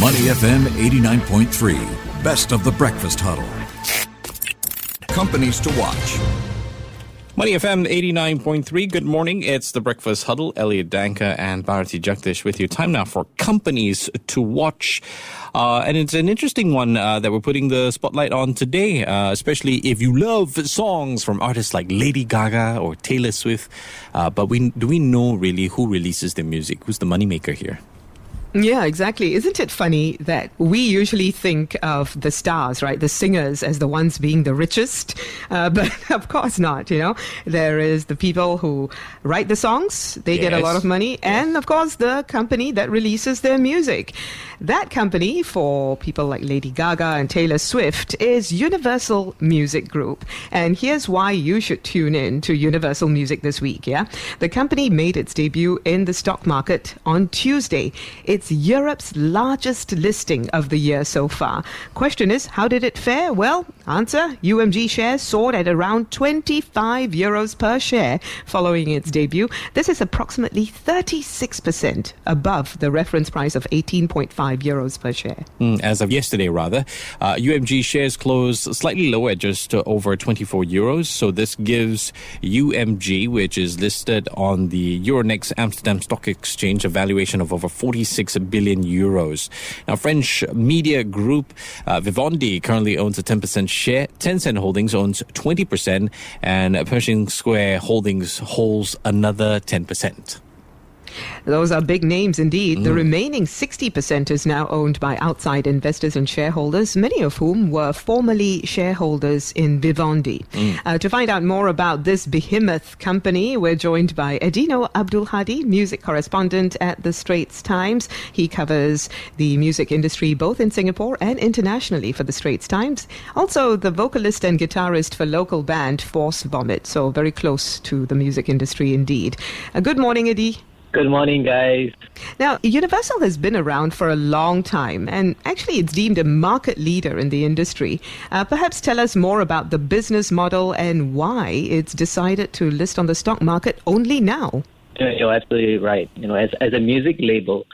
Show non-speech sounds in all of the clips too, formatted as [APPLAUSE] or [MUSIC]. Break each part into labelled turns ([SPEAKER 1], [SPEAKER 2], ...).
[SPEAKER 1] Money FM 89.3, best of the breakfast huddle. Companies to watch.
[SPEAKER 2] Money FM 89.3. Good morning. It's the Breakfast Huddle. Elliot Danker and Bharati Jagdish with you. Time now for companies to watch. Uh, and it's an interesting one uh, that we're putting the spotlight on today, uh, especially if you love songs from artists like Lady Gaga or Taylor Swift. Uh, but we do we know really who releases the music? Who's the moneymaker here?
[SPEAKER 3] Yeah, exactly. Isn't it funny that we usually think of the stars, right, the singers, as the ones being the richest? Uh, [LAUGHS] but of course not, you know. There is the people who write the songs, they yes. get a lot of money, and of course the company that releases their music. That company, for people like Lady Gaga and Taylor Swift, is Universal Music Group. And here's why you should tune in to Universal Music this week, yeah? The company made its debut in the stock market on Tuesday. It's Europe's largest listing of the year so far. Question is, how did it fare? Well, answer UMG shares soared at around 25 euros per share following its debut. This is approximately 36% above the reference price of 18.5 euros per share.
[SPEAKER 2] Mm, as of yesterday, rather. Uh, UMG shares closed slightly lower at just uh, over 24 euros. So this gives UMG, which is listed on the Euronext Amsterdam Stock Exchange, a valuation of over 46 billion euros. Now, French media group uh, Vivendi currently owns a 10% share. Tencent Holdings owns 20%, and Pershing Square Holdings holds another 10%.
[SPEAKER 3] Those are big names indeed. Mm. The remaining 60% is now owned by outside investors and shareholders, many of whom were formerly shareholders in Vivendi. Mm. Uh, to find out more about this behemoth company, we're joined by Eddino Abdul Hadi, music correspondent at the Straits Times. He covers the music industry both in Singapore and internationally for the Straits Times. Also, the vocalist and guitarist for local band Force Vomit, so very close to the music industry indeed. Uh, good morning, Eddie.
[SPEAKER 4] Good morning, guys.
[SPEAKER 3] Now, Universal has been around for a long time, and actually, it's deemed a market leader in the industry. Uh, perhaps tell us more about the business model and why it's decided to list on the stock market only now.
[SPEAKER 4] You're absolutely right. You know, as as a music label,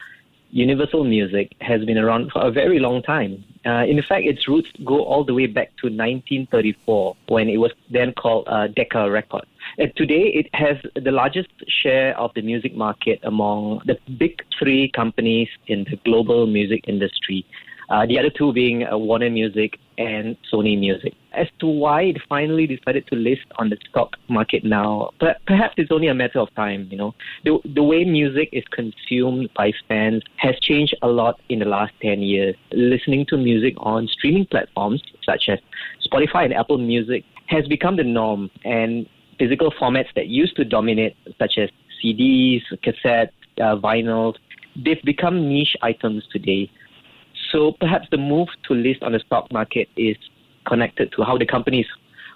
[SPEAKER 4] Universal Music has been around for a very long time. Uh, in fact, its roots go all the way back to 1934, when it was then called uh, Decca Records. Uh, today, it has the largest share of the music market among the big three companies in the global music industry. Uh, the other two being uh, Warner Music and Sony Music. As to why it finally decided to list on the stock market now, but perhaps it's only a matter of time. You know, the the way music is consumed by fans has changed a lot in the last ten years. Listening to music on streaming platforms such as Spotify and Apple Music has become the norm, and physical formats that used to dominate, such as CDs, cassettes, uh, vinyls, they've become niche items today. So perhaps the move to list on the stock market is connected to how the company is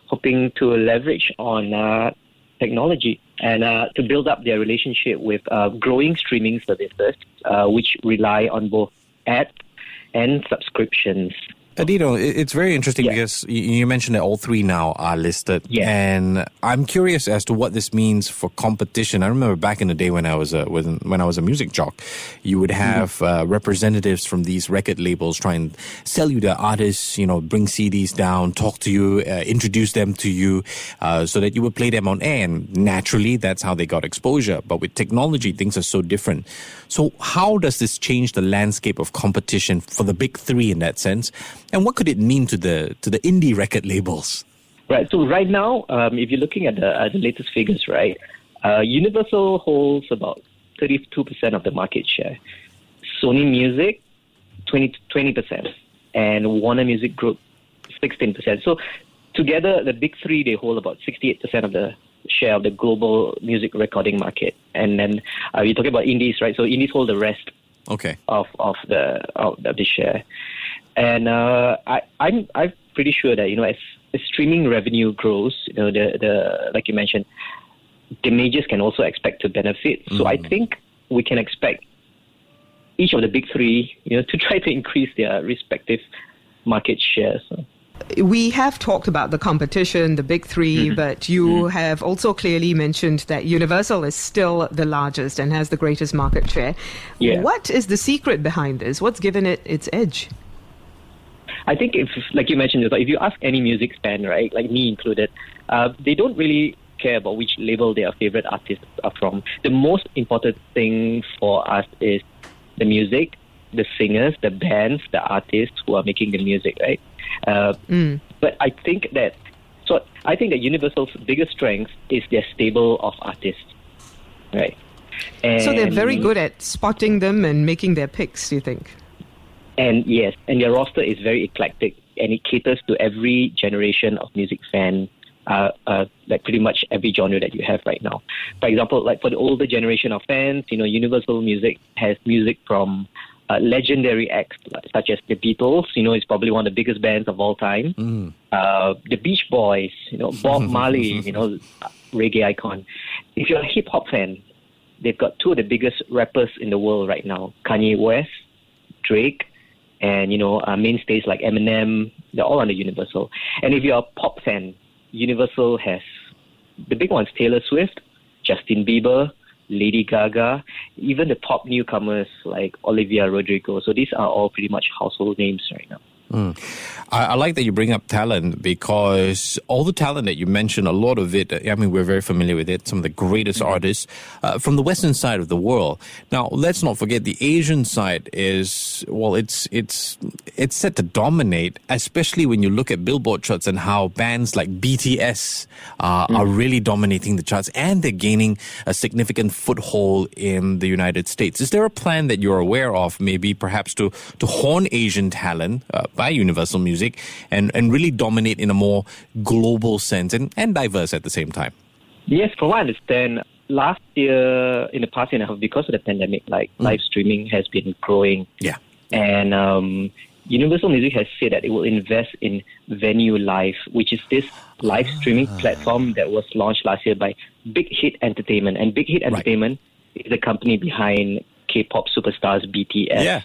[SPEAKER 4] hoping to leverage on uh, technology and uh, to build up their relationship with uh, growing streaming services, uh, which rely on both ads and subscriptions.
[SPEAKER 2] Eddino, it's very interesting yeah. because you mentioned that all three now are listed, yeah. and I'm curious as to what this means for competition. I remember back in the day when I was a when, when I was a music jock, you would mm-hmm. have mm-hmm. uh, representatives from these record labels try and sell you the artists, you know, bring CDs down, talk to you, uh, introduce them to you, uh, so that you would play them on air. And naturally, that's how they got exposure. But with technology, things are so different. So, how does this change the landscape of competition for the big three in that sense? And what could it mean to the to the indie record labels?
[SPEAKER 4] Right. So right now, um, if you're looking at the, uh, the latest figures, right, uh, Universal holds about 32% of the market share. Sony Music, 20 percent, and Warner Music Group, 16%. So together, the big three they hold about 68% of the share of the global music recording market. And then uh, you're talking about indies, right? So indies hold the rest.
[SPEAKER 2] Okay.
[SPEAKER 4] Of of the of the share. And uh, I, I'm I'm pretty sure that you know as, as streaming revenue grows, you know the the like you mentioned, the majors can also expect to benefit. So mm. I think we can expect each of the big three, you know, to try to increase their respective market shares.
[SPEAKER 3] we have talked about the competition, the big 3 mm-hmm. but you mm-hmm. have also clearly mentioned that Universal is still the largest and has the greatest market share. Yeah. What is the secret behind this? What's given it its edge?
[SPEAKER 4] I think if, like you mentioned, if you ask any music fan, right, like me included, uh, they don't really care about which label their favorite artists are from. The most important thing for us is the music, the singers, the bands, the artists who are making the music, right? Uh, mm. But I think that so I think that Universal's biggest strength is their stable of artists, right?
[SPEAKER 3] And so they're very good at spotting them and making their picks. Do you think?
[SPEAKER 4] And yes, and their roster is very eclectic, and it caters to every generation of music fan. Uh, uh, like pretty much every genre that you have right now. For example, like for the older generation of fans, you know, Universal Music has music from uh, legendary acts such as the Beatles. You know, it's probably one of the biggest bands of all time. Mm. Uh, the Beach Boys. You know, Bob Marley. [LAUGHS] You know, reggae icon. If you're a hip hop fan, they've got two of the biggest rappers in the world right now: Kanye West, Drake, and you know uh, mainstays like Eminem. They're all under Universal. And if you're a pop fan, Universal has the big ones: Taylor Swift, Justin Bieber, Lady Gaga, even the top newcomers like Olivia Rodrigo. So these are all pretty much household names right now.
[SPEAKER 2] Mm. I, I, like that you bring up talent because all the talent that you mentioned, a lot of it, I mean, we're very familiar with it. Some of the greatest mm-hmm. artists uh, from the Western side of the world. Now, let's not forget the Asian side is, well, it's, it's, it's set to dominate, especially when you look at Billboard charts and how bands like BTS uh, mm. are really dominating the charts and they're gaining a significant foothold in the United States. Is there a plan that you're aware of, maybe perhaps to, to horn Asian talent? Uh, by Universal Music and, and really dominate in a more global sense and, and diverse at the same time?
[SPEAKER 4] Yes, from what I understand, last year, in the past year and a half, because of the pandemic, like mm. live streaming has been growing.
[SPEAKER 2] Yeah.
[SPEAKER 4] And um, Universal Music has said that it will invest in VenewLive, which is this live streaming ah. platform that was launched last year by Big Hit Entertainment. And Big Hit Entertainment right. is the company behind K-pop superstars BTS. Yeah.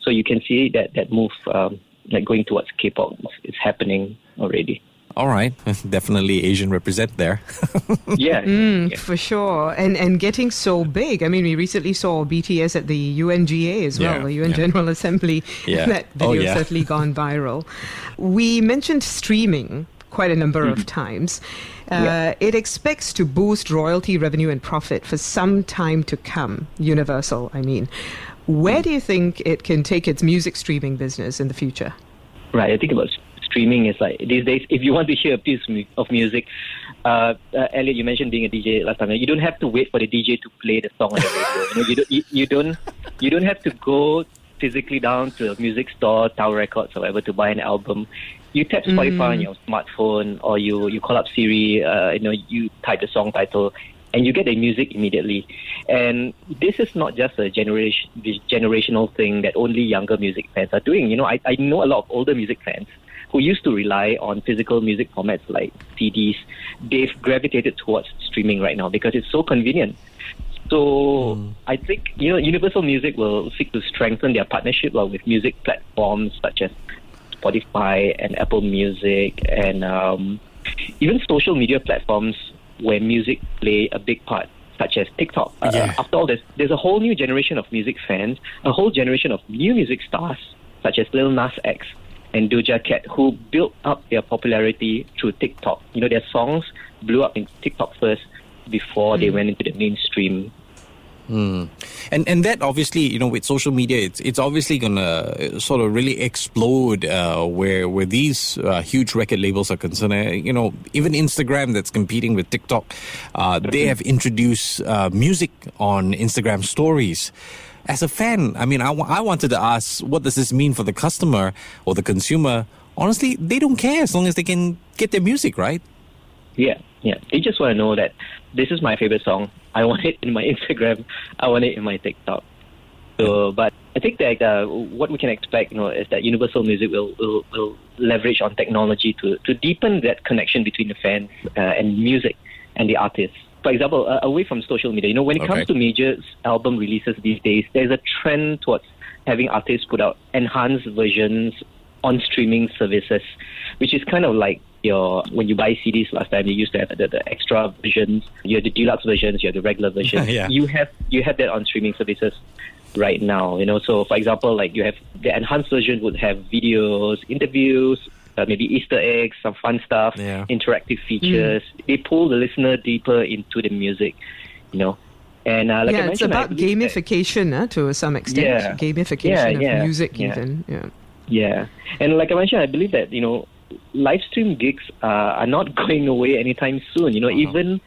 [SPEAKER 4] So you can see that that move um, like going towards K-pop is happening already.
[SPEAKER 2] All right, [LAUGHS] definitely Asian represent there. [LAUGHS]
[SPEAKER 4] yeah,
[SPEAKER 3] mm,
[SPEAKER 4] yeah,
[SPEAKER 3] for sure, and and getting so big. I mean, we recently saw BTS at the UNGA as well, yeah, the UN yeah. General Assembly. Yeah. [LAUGHS] that video oh, yeah. certainly gone viral. We mentioned streaming quite a number mm-hmm. of times. Uh, it expects to boost royalty revenue and profit for some time to come. Universal, I mean. Where do you think it can take its music streaming business in the future?
[SPEAKER 4] Right. I think about streaming is like these days. If you want to hear a piece of music, uh, uh, Elliot, you mentioned being a DJ last time. You don't have to wait for the DJ to play the song on the radio. You know, you don't, you, you don't, you don't have to go physically down to a music store, Tower Records, or whatever, to buy an album. You tap Spotify mm. on your smartphone, or you you call up Siri. Uh, you know, you type the song title, and you get the music immediately. And this is not just a generation generational thing that only younger music fans are doing. You know, I, I know a lot of older music fans who used to rely on physical music formats like CDs. They've gravitated towards streaming right now because it's so convenient. So mm. I think you know Universal Music will seek to strengthen their partnership uh, with music platforms such as Spotify and Apple Music and um, even social media platforms where music play a big part, such as TikTok. Uh, yeah. After all, there's, there's a whole new generation of music fans, a whole generation of new music stars, such as Lil Nas X and Doja Cat, who built up their popularity through TikTok. You know, their songs blew up in TikTok first before mm. they went into the mainstream
[SPEAKER 2] Mm. And and that obviously, you know, with social media, it's it's obviously gonna sort of really explode uh, where where these uh, huge record labels are concerned. Uh, you know, even Instagram that's competing with TikTok, uh, they have introduced uh, music on Instagram stories. As a fan, I mean, I, w- I wanted to ask, what does this mean for the customer or the consumer? Honestly, they don't care as long as they can get their music right.
[SPEAKER 4] Yeah, yeah. They just want to know that this is my favorite song. I want it in my [LAUGHS] Instagram. I want it in my TikTok. So, but I think that uh, what we can expect, you know, is that Universal Music will, will, will leverage on technology to, to deepen that connection between the fans uh, and music and the artists. For example, uh, away from social media, you know, when it okay. comes to major album releases these days, there's a trend towards having artists put out enhanced versions on streaming services, which is kind of like your when you buy CDs last time you used to have the, the extra versions, you have the deluxe versions, you have the regular versions. [LAUGHS]
[SPEAKER 2] yeah.
[SPEAKER 4] You have you have that on streaming services right now. You know, so for example, like you have the enhanced version would have videos, interviews, uh, maybe Easter eggs, some fun stuff,
[SPEAKER 2] Yeah.
[SPEAKER 4] interactive features. They pull the listener deeper into the music. You know, and uh, like I
[SPEAKER 3] yeah, it's
[SPEAKER 4] mentioned, I
[SPEAKER 3] about
[SPEAKER 4] believe that-
[SPEAKER 3] gamification uh, to some extent.
[SPEAKER 4] Yeah.
[SPEAKER 3] Gamification
[SPEAKER 4] Yeah,
[SPEAKER 3] of
[SPEAKER 4] yeah,
[SPEAKER 3] music,
[SPEAKER 4] yeah.
[SPEAKER 3] even. Yeah.
[SPEAKER 4] Yeah, and like I mentioned, I believe that you know, live stream gigs uh, are not [LAUGHS] going away anytime soon. You know, even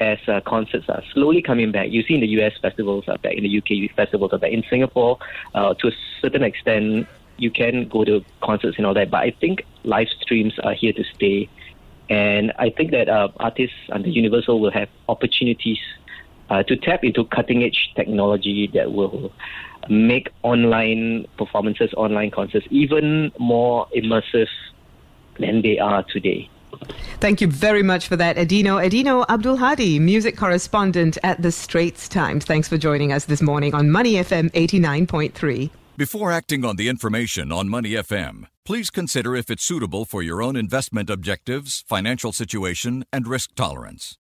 [SPEAKER 4] as uh, concerts are slowly coming back, you see in the US festivals are back, in the UK festivals are back, in Singapore, uh, to a certain extent, you can go to concerts and all that. But I think live streams are here to stay, and I think that uh, artists under Universal will have opportunities uh, to tap into cutting edge technology that will make online performances, online concerts even more immersive than they are today.
[SPEAKER 3] Thank you very much for that, Eddino. Eddino Abdul Hadi, music correspondent at the Straits Times. Thanks for joining us this morning on Money FM 89.3.
[SPEAKER 5] Before acting on the information on Money FM, please consider if it's suitable for your own investment objectives, financial situation, and risk tolerance.